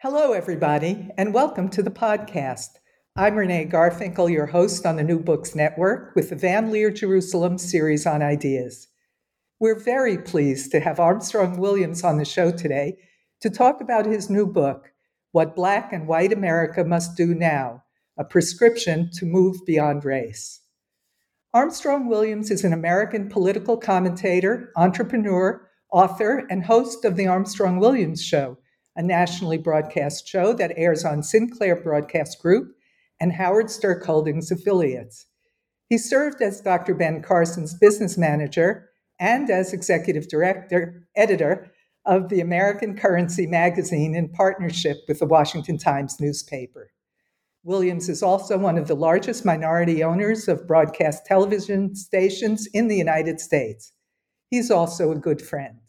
Hello, everybody, and welcome to the podcast. I'm Renee Garfinkel, your host on the New Books Network with the Van Leer Jerusalem series on ideas. We're very pleased to have Armstrong Williams on the show today to talk about his new book, What Black and White America Must Do Now A Prescription to Move Beyond Race. Armstrong Williams is an American political commentator, entrepreneur, author, and host of The Armstrong Williams Show a nationally broadcast show that airs on Sinclair Broadcast Group and Howard Stirk Holdings affiliates. He served as Dr. Ben Carson's business manager and as executive director, editor of the American CurrentSee magazine in partnership with the Washington Times newspaper. Williams is also one of the largest minority owners of broadcast television stations in the United States. He's also a good friend.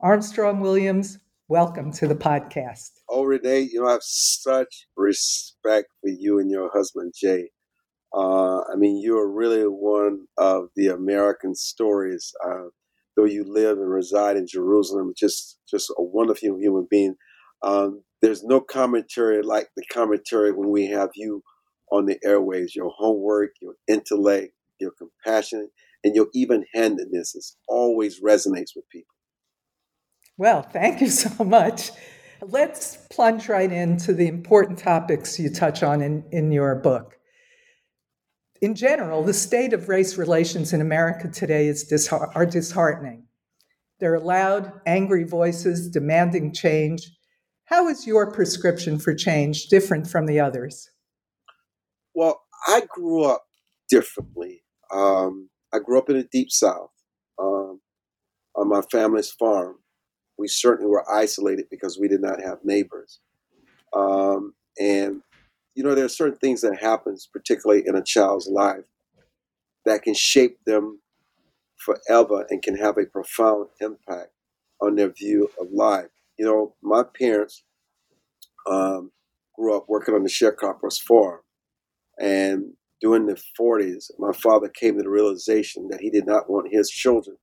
Armstrong Williams, Welcome to the podcast. Oh, Renee, you know, I have such respect for you and your husband, Jay. Uh, I mean, you are really one of the American stories. Uh, though you live and reside in Jerusalem, just just a wonderful human being. Um, there's no commentary like the commentary when we have you on the airways. Your homework, your intellect, your compassion, and your even-handedness is always resonates with people. Well, thank you so much. Let's plunge right into the important topics you touch on in, in your book. In general, the state of race relations in America today is are disheartening. There are loud, angry voices demanding change. How is your prescription for change different from the others? Well, I grew up differently. Um, I grew up in the deep south um, on my family's farm we certainly were isolated because we did not have neighbors. Um, and you know, there are certain things that happens, particularly in a child's life, that can shape them forever and can have a profound impact on their view of life. You know, my parents um, grew up working on the sharecroppers farm, and during the 40s, my father came to the realization that he did not want his children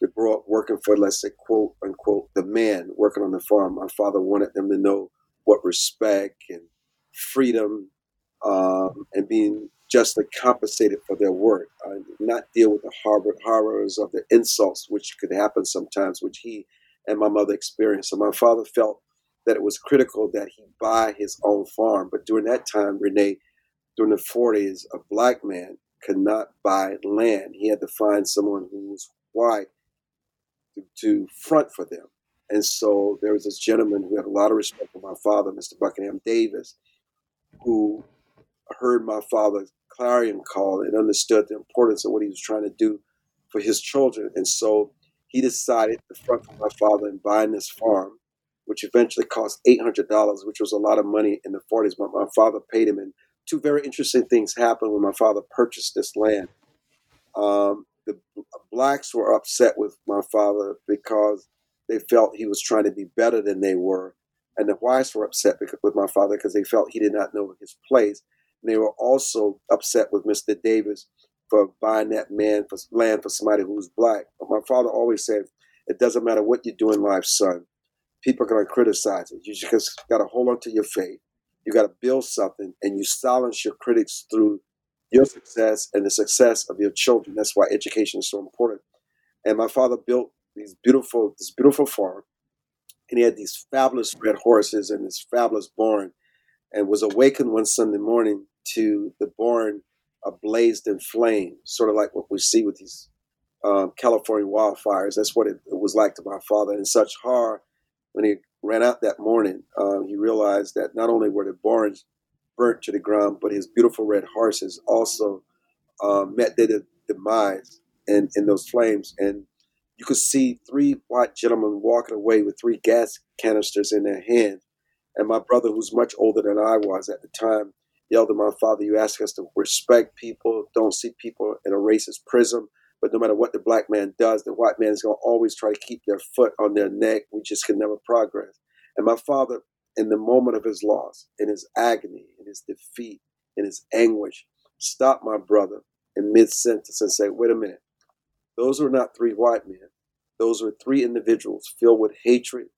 to grow up working for, let's say, quote unquote, the man working on the farm. My father wanted them to know what respect and freedom um, and being justly compensated for their work, uh, not deal with the horror, horrors of the insults which could happen sometimes, which he and my mother experienced. So my father felt that it was critical that he buy his own farm. But during that time, Renee, during the 40s, a black man could not buy land. He had to find someone who was white to, front for them. And so there was this gentleman who had a lot of respect for my father, Mr. Buckingham Davis, who heard my father's clarion call and understood the importance of what he was trying to do for his children. And so he decided to front for my father in buying this farm, which eventually cost $800, which was a lot of money in the 40s. But my father paid him. And two very interesting things happened when my father purchased this land. Um, the blacks were upset with my father because they felt he was trying to be better than they were. And the whites were upset with my father because they felt he did not know his place. And they were also upset with Mr. Davis for buying that man for land for somebody who was black. But my father always said, it doesn't matter what you do in life, son. People are going to criticize it. You just got to hold on to your faith. You got to build something, and you silence your critics through your success and the success of your children. That's why education is so important. And my father built these beautiful, this beautiful farm, and he had these fabulous red horses and this fabulous barn, and was awakened one Sunday morning to the barn blazed in flames, sort of like what we see with these um, California wildfires. That's what it, it, was like to my father. And such horror when he ran out that morning, um, he realized that not only were the barns burnt to the ground, but his beautiful red horses also um, met their demise in, in those flames. And you could see three white gentlemen walking away with three gas canisters in their hands. And my brother, who's much older than I was at the time, yelled at my father, You ask us to respect people, don't see people in a racist prism. But no matter what the black man does, the white man is going to always try to keep their foot on their neck. We just can never progress. And my father, in the moment of his loss, in his agony, in his defeat, in his anguish, stop my brother in mid sentence and say, Wait a minute. Those were not three white men. Those were three individuals filled with hatred,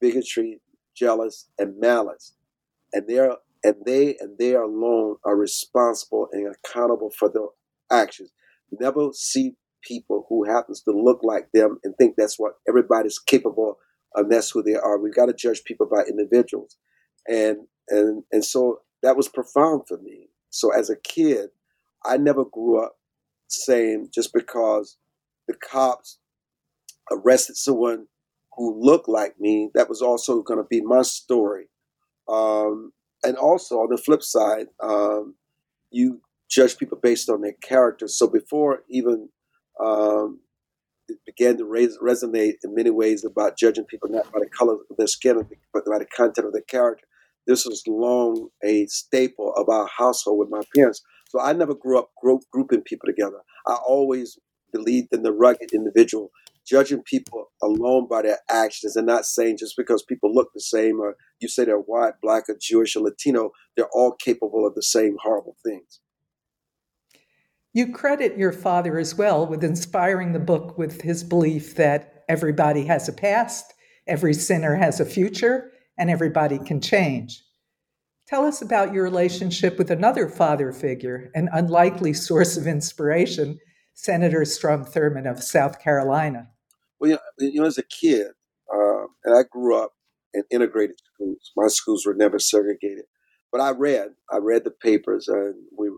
bigotry, jealous, and malice. And they and they and they alone are responsible and accountable for their actions. Never see people who happens to look like them and think that's what everybody's capable of. That's who they are. We've got to judge people by individuals, and and and so that was profound for me. So as a kid, I never grew up saying just because the cops arrested someone who looked like me, that was also going to be my story. Um, and also on the flip side, um, you judge people based on their character. So before even um, it began to raise, resonate in many ways about judging people not by the color of their skin, but by the content of their character. This was long a staple of our household with my parents. So I never grew up group, grouping people together. I always believed in the rugged individual, judging people alone by their actions and not saying just because people look the same or you say they're white, black, or Jewish or Latino, they're all capable of the same horrible things. You credit your father as well with inspiring the book with his belief that everybody has a past, every sinner has a future, and everybody can change. Tell us about your relationship with another father figure, an unlikely source of inspiration, Senator Strom Thurmond of South Carolina. Well, you know, as a kid, uh, and I grew up in integrated schools. My schools were never segregated, but I read. I read the papers, and we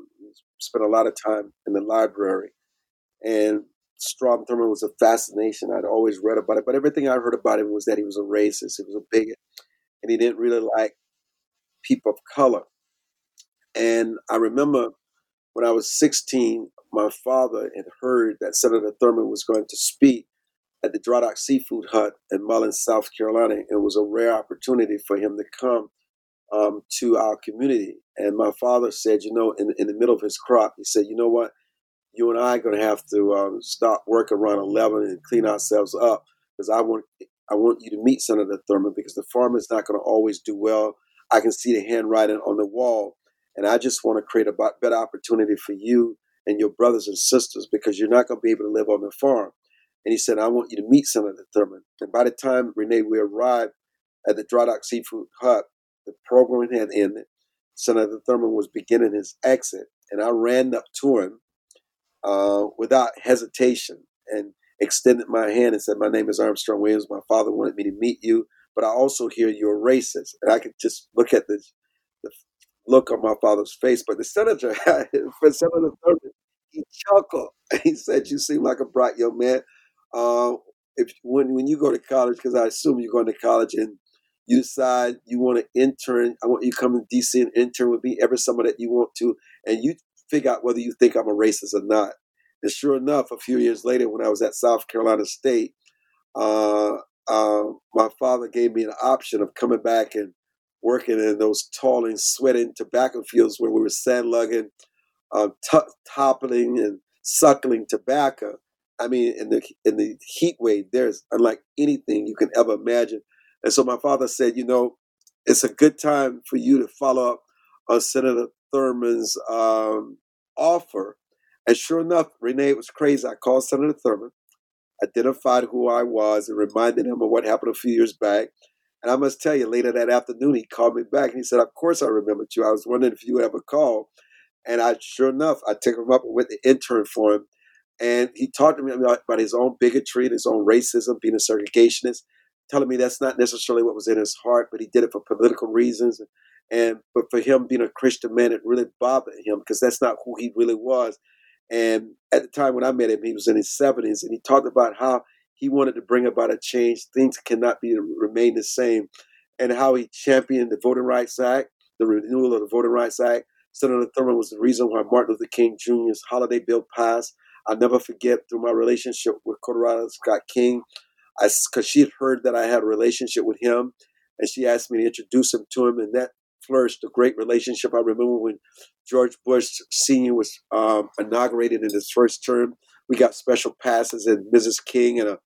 spent a lot of time in the library. And Strom Thurmond was a fascination. I'd always read about it, but everything I heard about him was that he was a racist, he was a bigot, and he didn't really like people of color. And I remember when I was 16, my father had heard that Senator Thurmond was going to speak at the Dry Dock Seafood Hut in Mullins, South Carolina. It was a rare opportunity for him to come um, to our community. And my father said, you know, in, in the middle of his crop, he said, you know what? You and I are going to have to um, stop work around 11 and clean ourselves up because I want I want you to meet Senator Thurmond because the farm is not going to always do well. I can see the handwriting on the wall, and I just want to create a better opportunity for you and your brothers and sisters because you're not going to be able to live on the farm. And he said, I want you to meet Senator Thurmond. And by the time, Renee, we arrived at the Dry Dock Seafood Hut, the program had ended. Senator Thurmond was beginning his exit. And I ran up to him uh, without hesitation and extended my hand and said, My name is Armstrong Williams. My father wanted me to meet you, but I also hear you're racist. And I could just look at this, the look on my father's face. But the senator, for Senator Thurmond, he chuckled. He said, You seem like a bright young man. Uh, if when when you go to college, because I assume you're going to college and you decide you want to intern, I want you to come to DC and intern with me every summer that you want to, and you figure out whether you think I'm a racist or not. And sure enough, a few years later, when I was at South Carolina State, uh, uh, my father gave me an option of coming back and working in those toiling, sweating tobacco fields where we were sand lugging, uh, t- toppling and suckling tobacco. I mean, in the in the heat wave, there's unlike anything you can ever imagine. And so my father said, you know, it's a good time for you to follow up on Senator Thurmond's um, offer. And sure enough, Renee it was crazy. I called Senator Thurmond, identified who I was, and reminded him of what happened a few years back. And I must tell you, later that afternoon, he called me back and he said, Of course I remembered you. I was wondering if you would ever call. And I, sure enough, I took him up with the intern for him. And he talked to me about, about his own bigotry and his own racism, being a segregationist, telling me that's not necessarily what was in his heart, but he did it for political reasons. And but for him being a Christian man, it really bothered him because that's not who he really was. And at the time when I met him, he was in his 70s, and he talked about how he wanted to bring about a change. Things cannot be remain the same, and how he championed the Voting Rights Act, the renewal of the Voting Rights Act. Senator Thurmond was the reason why Martin Luther King Jr.'s holiday bill passed. I'll never forget through my relationship with Coretta Scott King, because she had heard that I had a relationship with him, and she asked me to introduce him to him, and that flourished a great relationship. I remember when George Bush Sr. was um, inaugurated in his first term, we got special passes, and Mrs. King and a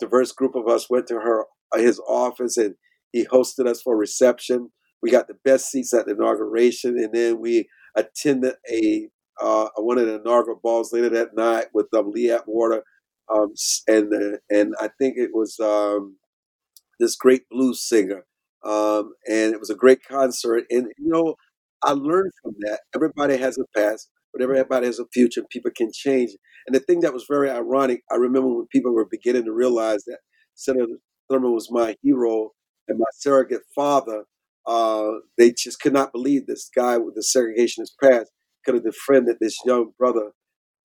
diverse group of us went to her uh, his office, and he hosted us for a reception. We got the best seats at the inauguration, and then we attended a uh, one of the inaugural balls later that night with um, Lee Atwater, um, and uh, and I think it was um, this great blues singer um, and it was a great concert. And you know, I learned from that. Everybody has a past, but everybody has a future. People can change. And the thing that was very ironic, I remember when people were beginning to realize that Senator Thurmond was my hero and my surrogate father. Uh, they just could not believe this guy with the segregationist past could have defended this young brother.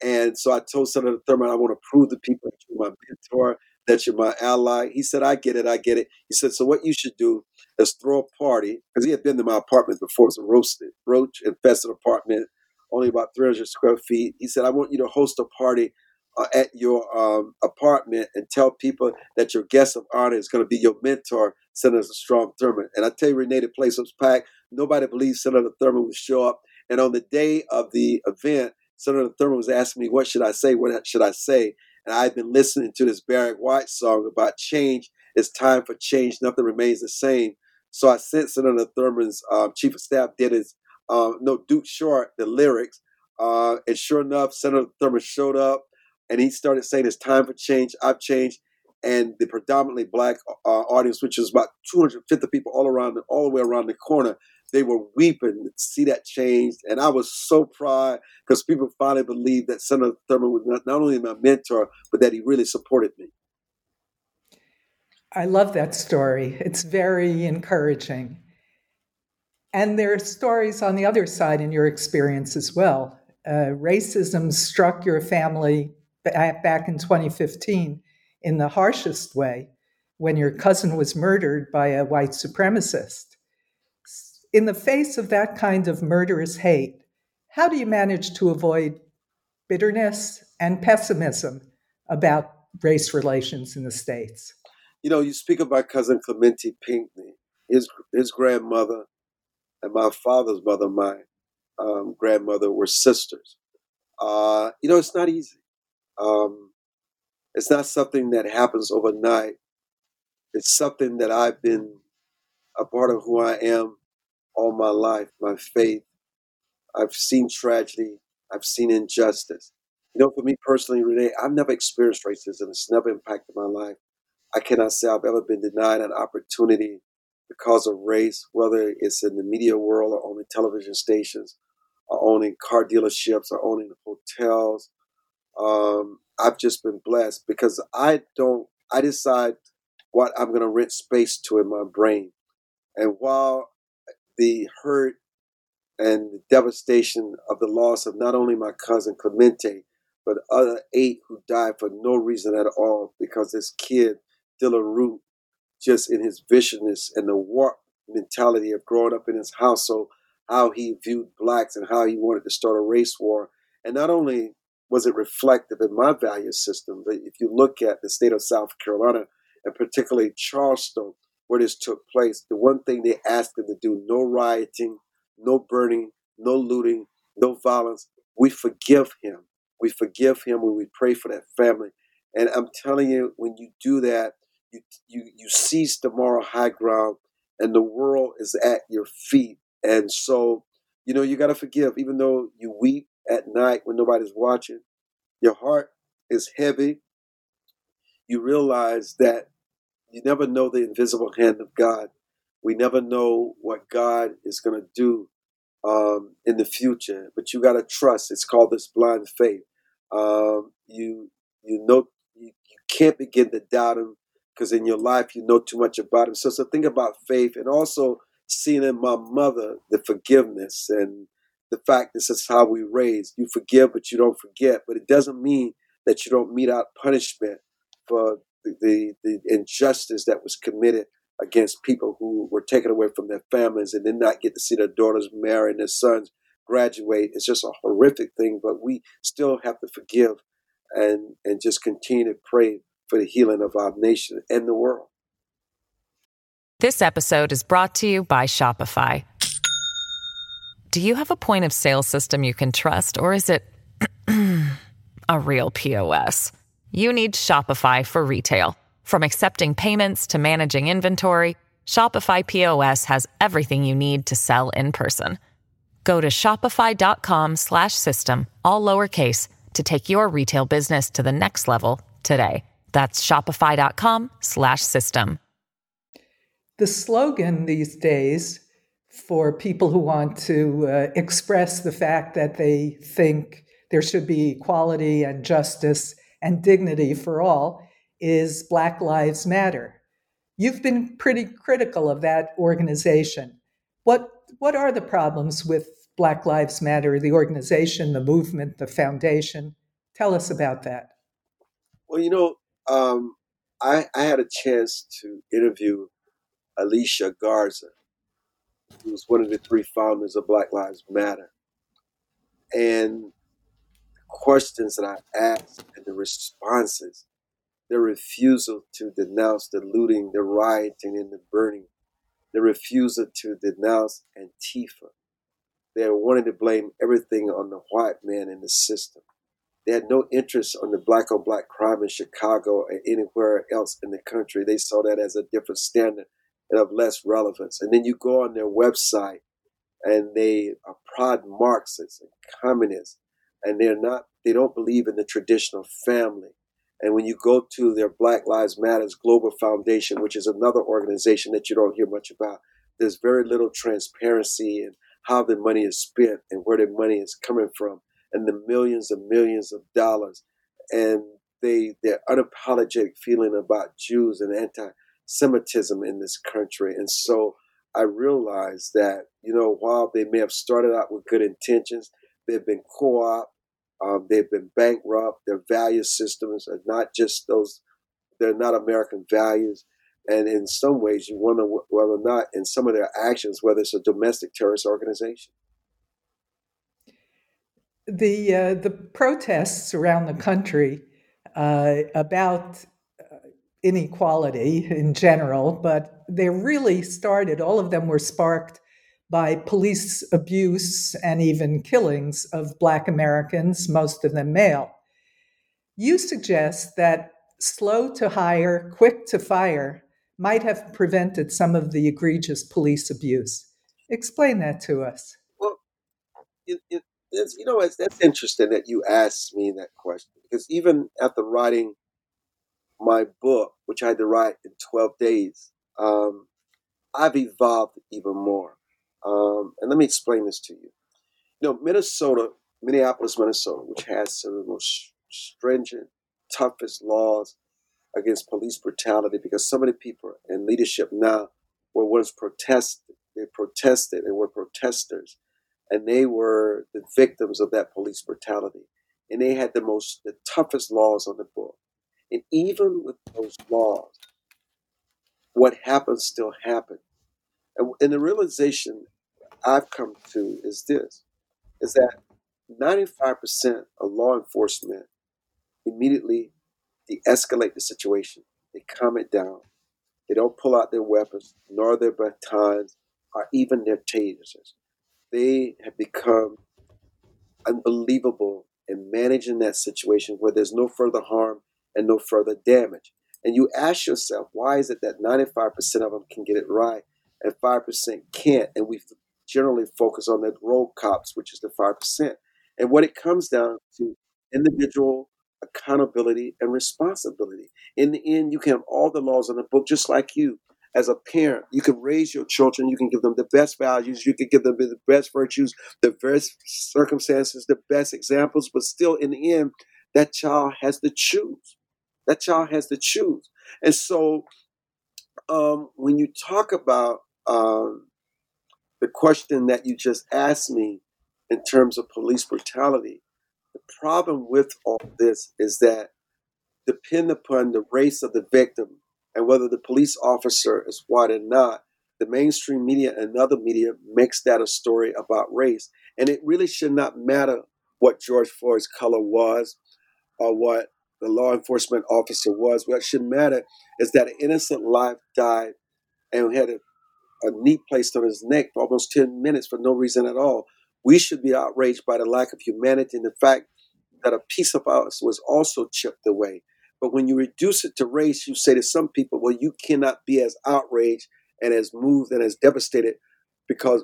And so I told Senator Thurmond, I want to prove to people that you're my mentor, that you're my ally. He said, I get it, I get it. He said, so what you should do is throw a party, because he had been to my apartment before. It was a roasted, roach infested apartment, only about 300 square feet. He said, I want you to host a party uh, at your um, apartment and tell people that your guest of honor is going to be your mentor, Senator Strom Thurmond. And I tell you, Renee, the place was packed. Nobody believed Senator Thurmond would show up. And on the day of the event, Senator Thurmond was asking me, What should I say? What should I say? And I've been listening to this Barry White song about change. It's time for change. Nothing remains the same. So I sent Senator Thurmond's um, chief of staff did his um, no Duke Short the lyrics, uh, and sure enough, Senator Thurmond showed up, and he started saying, "It's time for change. I've changed." And the predominantly black uh, audience, which was about 250 people all around, all the way around the corner, they were weeping to see that change. And I was so proud because people finally believed that Senator Thurmond was not, not only my mentor, but that he really supported me. I love that story. It's very encouraging. And there are stories on the other side in your experience as well. Uh, racism struck your family back in 2015 in the harshest way when your cousin was murdered by a white supremacist. In the face of that kind of murderous hate, how do you manage to avoid bitterness and pessimism about race relations in the States? you know, you speak about cousin Clementa Pinckney, his his grandmother, and my father's mother, my um, grandmother, were sisters. Uh, you know, it's not easy. Um, it's not something that happens overnight. It's something that I've been a part of who I am all my life. My faith. I've seen tragedy. I've seen injustice. You know, for me personally, Renee, I've never experienced racism. It's never impacted my life. I cannot say I've ever been denied an opportunity because of race, whether it's in the media world or owning television stations, or owning car dealerships, or owning hotels. Um, I've just been blessed because I don't, I decide what I'm going to rent space to in my brain. And while the hurt and the devastation of the loss of not only my cousin Clementa, but other eight who died for no reason at all because this kid Dylann Roof just in his viciousness and the warped mentality of growing up in his household, how he viewed blacks and how he wanted to start a race war. And not only was it reflective in my value system, but if you look at the state of South Carolina, and particularly Charleston, where this took place, the one thing they asked him to do no rioting, no burning, no looting, no violence. We forgive him. We forgive him when we pray for that family. And I'm telling you, when you do that, you, you, you seize the moral high ground, and the world is at your feet. And so, you know, you got to forgive, even though you weep at night when nobody's watching, your heart is heavy. You realize that you never know the invisible hand of God. We never know what God is going to do um, in the future, but you got to trust. It's called this blind faith. Um, you you know you, you can't begin to doubt Him because in your life you know too much about Him. So so think about faith and also seeing in my mother the forgiveness and the fact this is how we raise. You forgive, but you don't forget. But it doesn't mean that you don't mete out punishment for the, the, injustice that was committed against people who were taken away from their families and did not get to see their daughters marry and their sons graduate. It's just a horrific thing, but we still have to forgive and, and just continue to pray for the healing of our nation and the world. This episode is brought to you by Shopify. Do you have a point of sale system you can trust, or is it a real POS? You need Shopify for retail. From accepting payments to managing inventory, Shopify POS has everything you need to sell in person. Go to shopify.com/system all lowercase to take your retail business to the next level today. That's shopify.com/system. The slogan these days for people who want to uh, express the fact that they think there should be equality and justice and dignity for all is Black Lives Matter. You've been pretty critical of that organization. What, what are the problems with Black Lives Matter, the organization, the movement, the foundation? Tell us about that. Well, you know, um, I, I had a chance to interview Alicia Garza, who was one of the three founders of Black Lives Matter. And questions that I asked and the responses, the refusal to denounce the looting, the rioting, and the burning, the refusal to denounce Antifa. They wanted to blame everything on the white man in the system. They had no interest on the black on black crime in Chicago or anywhere else in the country. They saw that as a different standard and of less relevance. And then you go on their website and they are proud Marxists and communists and they're not they don't believe in the traditional family. And when you go to their black lives matters global foundation which is another organization that you don't hear much about there's very little transparency in how the money is spent and where the money is coming from and the millions and millions of dollars. And they their unapologetic feeling about jews and anti-semitism in this country. And so i realized that you know while they may have started out with good intentions They've been co-op. Um, they've been bankrupt. Their value systems are not just those. They're not American values. And in some ways, you wonder whether or not, in some of their actions, whether it's a domestic terrorist organization. The uh, the protests around the country uh, about uh, inequality in general, but they really started. All of them were sparked by police abuse and even killings of Black Americans, most of them male. You suggest that slow to hire, quick to fire might have prevented some of the egregious police abuse. Explain that to us. Well, it, it, you know, it's, that's interesting that you asked me that question because even after writing my book, which I had to write in 12 days, um, I've evolved even more. Um, and let me explain this to you. You know, Minnesota, Minneapolis, Minnesota, which has some of the most stringent, toughest laws against police brutality because so many people in leadership now were once protested. They protested and were protesters. And they were the victims of that police brutality. And they had the most, the toughest laws on the book. And even with those laws, what happened still happened. And the realization I've come to is this, is that 95% of law enforcement immediately de-escalate the situation. They calm it down. They don't pull out their weapons, nor their batons, or even their tasers. They have become unbelievable in managing that situation where there's no further harm and no further damage. And you ask yourself, why is it that 95% of them can get it right and 5% can't. And we generally focus on the road cops, which is the 5%. And what it comes down to individual accountability and responsibility. In the end, you can have all the laws in the book, just like you. As a parent, you can raise your children, you can give them the best values, you can give them the best virtues, the best circumstances, the best examples, but still, in the end, that child has to choose. That child has to choose. And so, um, when you talk about um, the question that you just asked me in terms of police brutality, the problem with all this is that depend upon the race of the victim and whether the police officer is white or not, the mainstream media and other media makes that a story about race. And it really should not matter what George Floyd's color was or what the law enforcement officer was. What should matter is that an innocent life died and we had a, a knee placed on his neck for almost 10 minutes for no reason at all. We should be outraged by the lack of humanity and the fact that a piece of us was also chipped away. But when you reduce it to race, you say to some people, well, you cannot be as outraged and as moved and as devastated because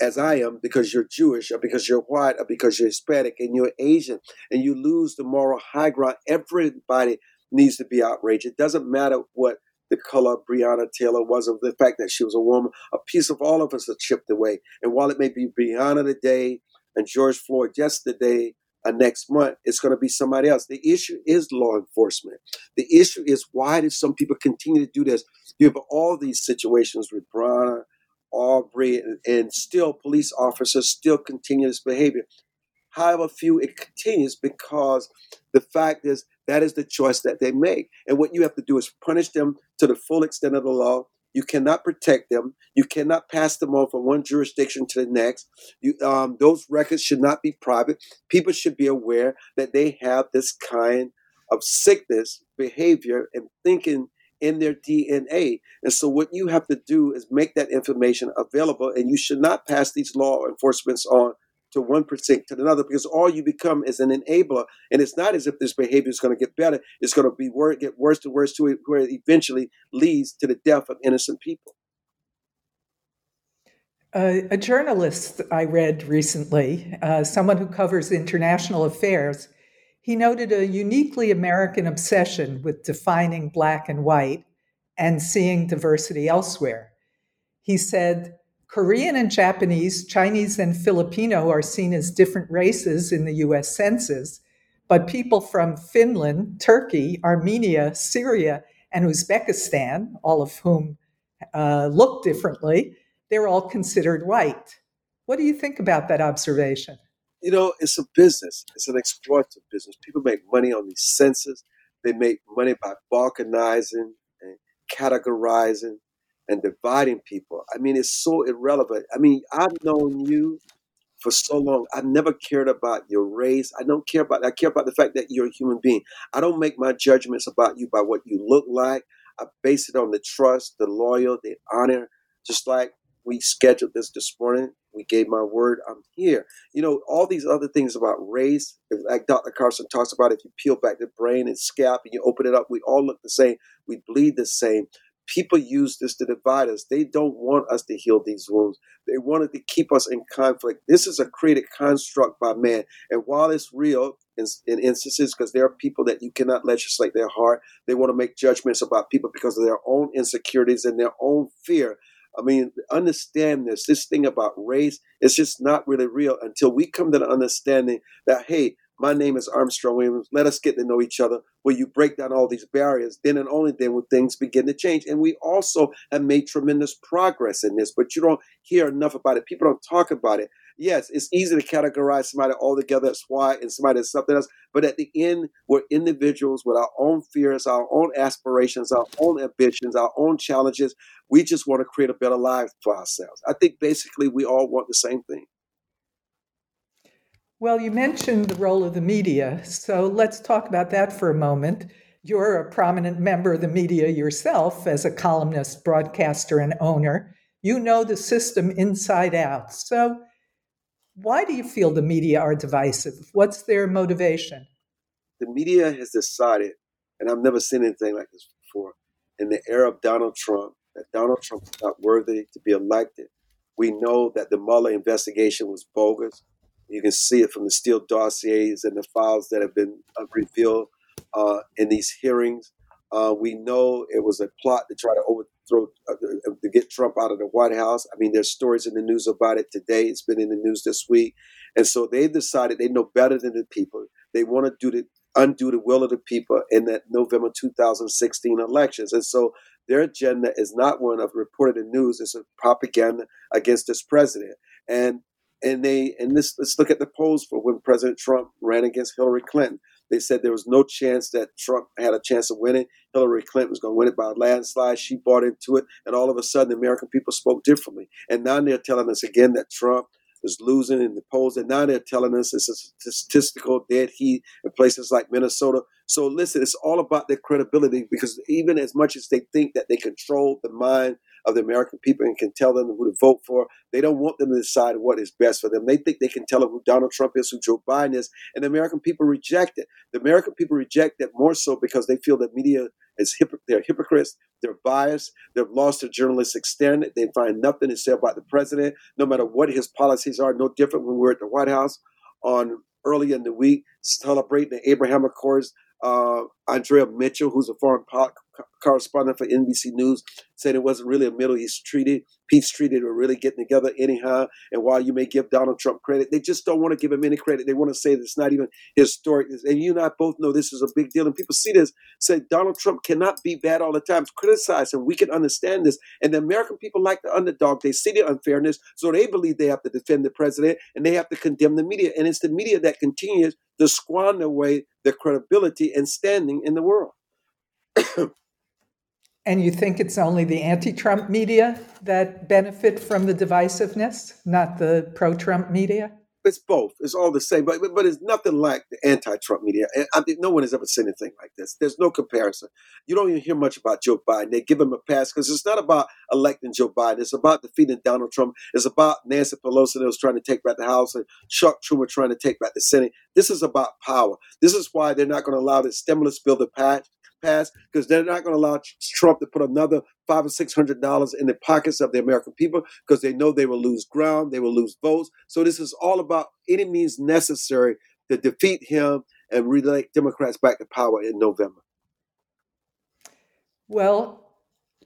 as I am because you're Jewish or because you're white or because you're Hispanic and you're Asian and you lose the moral high ground. Everybody needs to be outraged. It doesn't matter what the color Breonna Taylor was of the fact that she was a woman. A piece of all of us are chipped away. And while it may be Breonna today and George Floyd yesterday, uh, next month, it's going to be somebody else. The issue is law enforcement. The issue is why do some people continue to do this? You have all these situations with Breonna, Arbery, and, and still police officers still continue this behavior. However, few it continues because the fact is that is the choice that they make. And what you have to do is punish them to the full extent of the law you cannot protect them. You cannot pass them on from one jurisdiction to the next. You, um, those records should not be private. People should be aware that they have this kind of sickness, behavior, and thinking in their DNA. And so, what you have to do is make that information available, and you should not pass these law enforcements on to one percent to another because all you become is an enabler. And it's not as if this behavior is going to get better. It's going to be wor- get worse and worse to where it eventually leads to the death of innocent people. Uh, a journalist I read recently, uh, someone who covers international affairs, he noted a uniquely American obsession with defining black and white and seeing diversity elsewhere. He said, Korean and Japanese, Chinese and Filipino are seen as different races in the US census, but people from Finland, Turkey, Armenia, Syria, and Uzbekistan, all of whom uh, look differently, they're all considered white. What do you think about that observation? You know, it's a business. It's an exploitative business. People make money on these census. They make money by balkanizing and categorizing and dividing people. I mean, it's so irrelevant. I mean, I've known you for so long. I've never cared about your race. I don't care about. I care about the fact that you're a human being. I don't make my judgments about you by what you look like. I base it on the trust, the loyal, the honor. Just like we scheduled this this morning, we gave my word. I'm here. You know, all these other things about race, like Dr. Carson talks about. If you peel back the brain and scalp and you open it up, we all look the same. We bleed the same people use this to divide us. They don't want us to heal these wounds. They wanted to keep us in conflict. This is a created construct by man. And while it's real in, in instances, because there are people that you cannot legislate their heart, they want to make judgments about people because of their own insecurities and their own fear. I mean, understand this. This thing about race is just not really real until we come to the understanding that, hey, my name is Armstrong Williams. Let us get to know each other. Where you break down all these barriers, then and only then will things begin to change. And we also have made tremendous progress in this, but you don't hear enough about it. People don't talk about it. Yes, it's easy to categorize somebody altogether as white and somebody as something else. But at the end, we're individuals with our own fears, our own aspirations, our own ambitions, our own challenges. We just want to create a better life for ourselves. I think basically we all want the same thing. Well, you mentioned the role of the media, so let's talk about that for a moment. You're a prominent member of the media yourself as a columnist, broadcaster, and owner. You know the system inside out. So, why do you feel the media are divisive? What's their motivation? The media has decided, and I've never seen anything like this before, in the era of Donald Trump, that Donald Trump is not worthy to be elected. We know that the Mueller investigation was bogus. You can see it from the Steele dossiers and the files that have been uh, revealed uh, in these hearings. Uh, we know it was a plot to try to overthrow, uh, to get Trump out of the White House. I mean, there's stories in the news about it today. It's been in the news this week. And so they've decided they know better than the people. They want to do the, undo the will of the people in that November 2016 elections. And so their agenda is not one of reported in news, it's a propaganda against this president. And and they and this let's look at the polls for when President Trump ran against Hillary Clinton. They said there was no chance that Trump had a chance of winning. Hillary Clinton was going to win it by a landslide. She bought into it, and all of a sudden, the American people spoke differently. And now they're telling us again that Trump is losing in the polls, and now they're telling us it's a statistical dead heat in places like Minnesota. So listen, it's all about their credibility because even as much as they think that they control the mind of the American people and can tell them who to vote for. They don't want them to decide what is best for them. They think they can tell them who Donald Trump is, who Joe Biden is, and the American people reject it. The American people reject it more so because they feel that media they're hypocrites, they're biased, they've lost their journalistic standard. They find nothing to say about the president, no matter what his policies are. No different when we we're at the White House on early in the week celebrating the Abraham Accords uh, Andrea Mitchell, who's a foreign po- correspondent for NBC News, said it wasn't really a Middle East treaty. Peace treaty were really getting together anyhow. And while you may give Donald Trump credit, they just don't want to give him any credit. They want to say that it's not even historic. And you and I both know this is a big deal. And people see this, say Donald Trump cannot be bad all the time. Criticize him. We can understand this. And the American people like the underdog. They see the unfairness, so they believe they have to defend the president and they have to condemn the media. And it's the media that continues to squander away their credibility and standing in the world. and you think it's only the anti Trump media that benefit from the divisiveness, not the pro Trump media? It's both. It's all the same, but but it's nothing like the anti-Trump media. I think no one has ever said anything like this. There's no comparison. You don't even hear much about Joe Biden. They give him a pass because it's not about electing Joe Biden. It's about defeating Donald Trump. It's about Nancy Pelosi that was trying to take back the House and Chuck Schumer trying to take back the Senate. This is about power. This is why they're not going to allow the stimulus bill to pass because they're not going to allow Trump to put another five or six hundred dollars in the pockets of the American people because they know they will lose ground, they will lose votes. So this is all about any means necessary to defeat him and relate Democrats back to power in November. Well,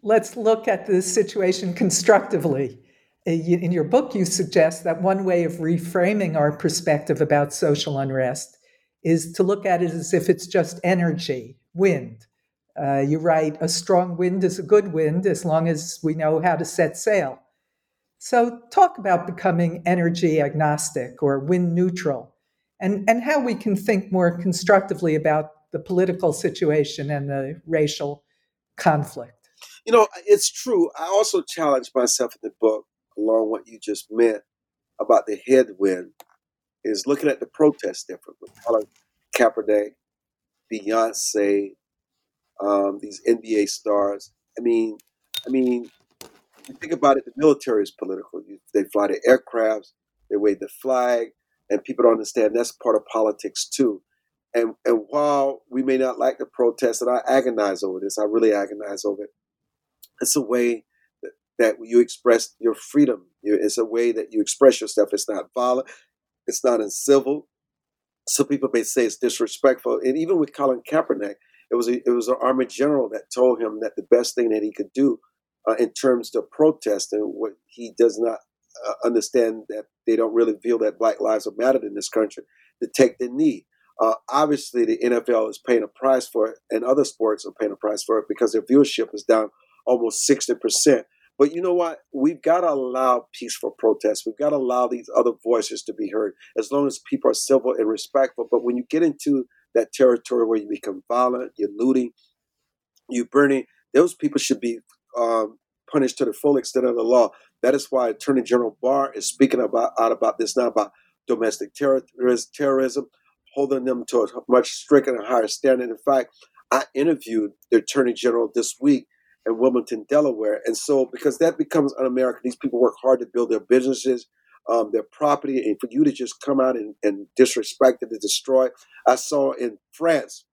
let's look at the situation constructively. Uh, in your book, you suggest that one way of reframing our perspective about social unrest is to look at it as if it's just energy, wind. Uh, you write, a strong wind is a good wind as long as we know how to set sail. So, talk about becoming energy agnostic or wind neutral and, and how we can think more constructively about the political situation and the racial conflict. You know, it's true. I also challenge myself in the book, along what you just meant about the headwind, is looking at the protest differently. Colin Kaepernick, Beyonce, um, these NBA stars. I mean, I mean, you think about it, the military is political. You, they fly the aircrafts, they wave the flag, and people don't understand that's part of politics too. And and while we may not like the protest, and I agonize over this, I really agonize over it. It's a way that, that you express your freedom. It's a way that you express yourself. It's not violent. It's not uncivil. Some people may say it's disrespectful. And even with Colin Kaepernick, it was a, it was an army general that told him that the best thing that he could do uh, in terms of protest and what he does not uh, understand that they don't really feel that Black lives are mattered in this country to take the knee. Uh, obviously, the NFL is paying a price for it, and other sports are paying a price for it because their viewership is down almost sixty percent. But you know what? We've got to allow peaceful protests. We've got to allow these other voices to be heard as long as people are civil and respectful. But when you get into that territory where you become violent, you're looting, you're burning, those people should be um, punished to the full extent of the law. That is why Attorney General Barr is speaking about out about this now about domestic terrorism, holding them to a much stricter and higher standard. In fact, I interviewed the Attorney General this week in Wilmington, Delaware, and so because that becomes un-American, these people work hard to build their businesses, um, their property, and for you to just come out and, and disrespect it and destroy. I saw in France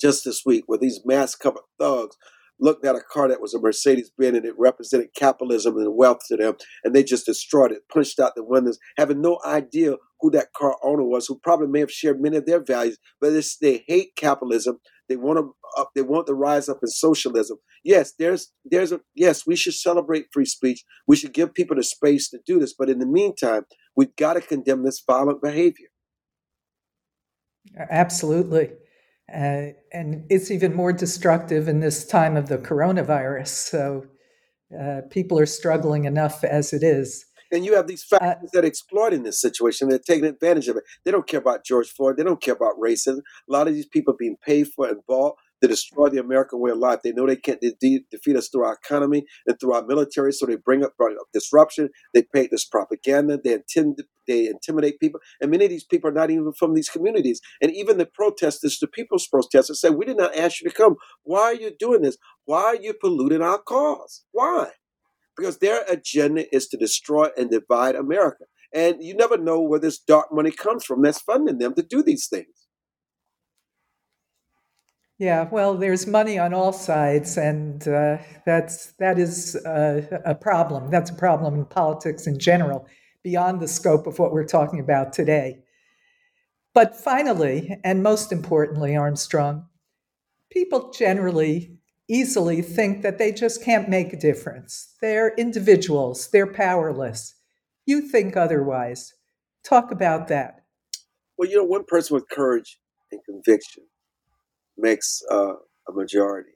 just this week where these mass covered thugs looked at a car that was a Mercedes Benz and it represented capitalism and wealth to them, and they just destroyed it, punched out the windows, having no idea who that car owner was, who probably may have shared many of their values, but they hate capitalism. They want to up, they want to rise up in socialism. Yes, there's there's a yes, we should celebrate free speech. We should give people the space to do this, but in the meantime, we've got to condemn this violent behavior. Absolutely. Uh, and it's even more destructive in this time of the coronavirus. So uh, people are struggling enough as it is. And you have these factors uh, that are exploiting this situation. They're taking advantage of it. They don't care about George Floyd. They don't care about racism. A lot of these people are being paid for and bought to destroy the American way of life. They know they can't de- defeat us through our economy and through our military, so they bring up, bring up disruption. They paint this propaganda. They intend they intimidate people, and many of these people are not even from these communities. And even the protesters, the people's protesters, say, "We did not ask you to come. Why are you doing this? Why are you polluting our cause? Why?" Because their agenda is to destroy and divide America. And you never know where this dark money comes from that's funding them to do these things. Yeah, well, there's money on all sides, and uh, that's that is uh, a problem. That's a problem in politics in general, beyond the scope of what we're talking about today. But finally, and most importantly, Armstrong, people generally easily think that they just can't make a difference. They're individuals. They're powerless. You think otherwise. Talk about that. Well, you know, one person with courage and conviction makes uh, a majority.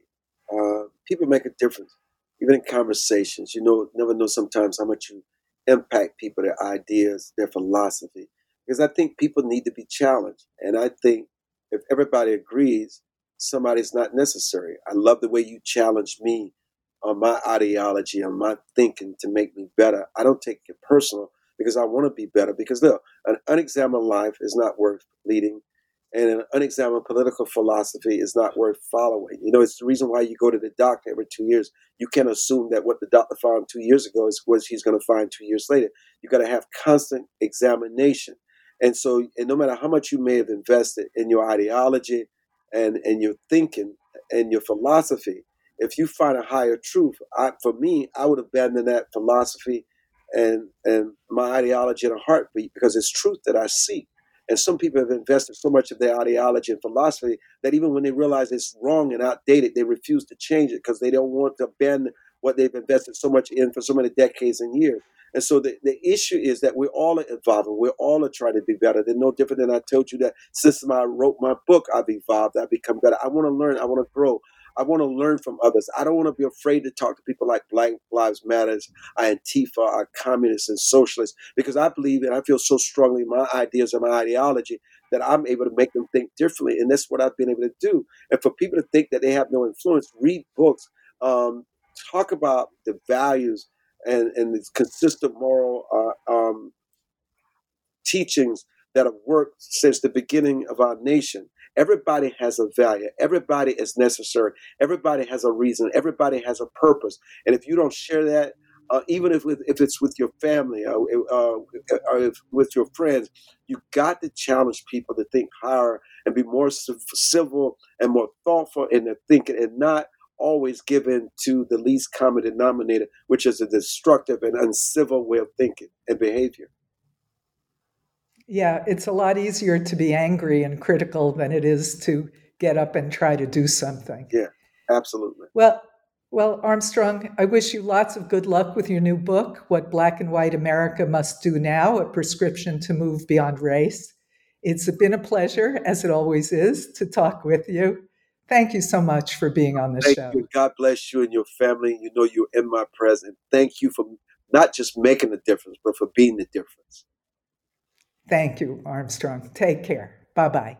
Uh, people make a difference, even in conversations. You know, never know sometimes how much you impact people, their ideas, their philosophy. Because I think people need to be challenged. And I think if everybody agrees, somebody's not necessary. I love the way you challenge me on my ideology, on my thinking to make me better. I don't take it personal because I want to be better. Because look, an unexamined life is not worth leading and an unexamined political philosophy is not worth following. You know, it's the reason why you go to the doctor every two years. You can't assume that what the doctor found two years ago is what he's going to find two years later. You got to have constant examination. And so, and no matter how much you may have invested in your ideology and, and your thinking and your philosophy, if you find a higher truth, I, for me, I would abandon that philosophy and and my ideology in a heartbeat because it's truth that I seek. And some people have invested so much of their ideology and philosophy that even when they realize it's wrong and outdated, they refuse to change it because they don't want to bend what they've invested so much in for so many decades and years. And so the, the issue is that we're all evolving. We're all trying to be better. They're no different than I told you that since I wrote my book, I've evolved, I've become better. I want to learn, I want to grow. I want to learn from others. I don't want to be afraid to talk to people like Black Lives Matters, Antifa, our communists and socialists, because I believe and I feel so strongly my ideas and my ideology that I'm able to make them think differently. And that's what I've been able to do. And for people to think that they have no influence, read books, um, talk about the values and, and the consistent moral uh, um, teachings that have worked since the beginning of our nation. Everybody has a value. Everybody is necessary. Everybody has a reason. Everybody has a purpose. And if you don't share that, uh, even if if it's with your family or, uh, or if, with your friends, you got to challenge people to think higher and be more civil and more thoughtful in their thinking, and not always give in to the least common denominator, which is a destructive and uncivil way of thinking and behavior. Yeah, it's a lot easier to be angry and critical than it is to get up and try to do something. Yeah, absolutely. Well, well, Armstrong, I wish you lots of good luck with your new book, What Black and White America Must Do Now A Prescription to Move Beyond Race. It's been a pleasure, as it always is, to talk with you. Thank you so much for being on the Thank show. You. God bless you and your family. You know you're in my presence. Thank you for not just making a difference, but for being the difference. Thank you, Armstrong. Take care. Bye bye.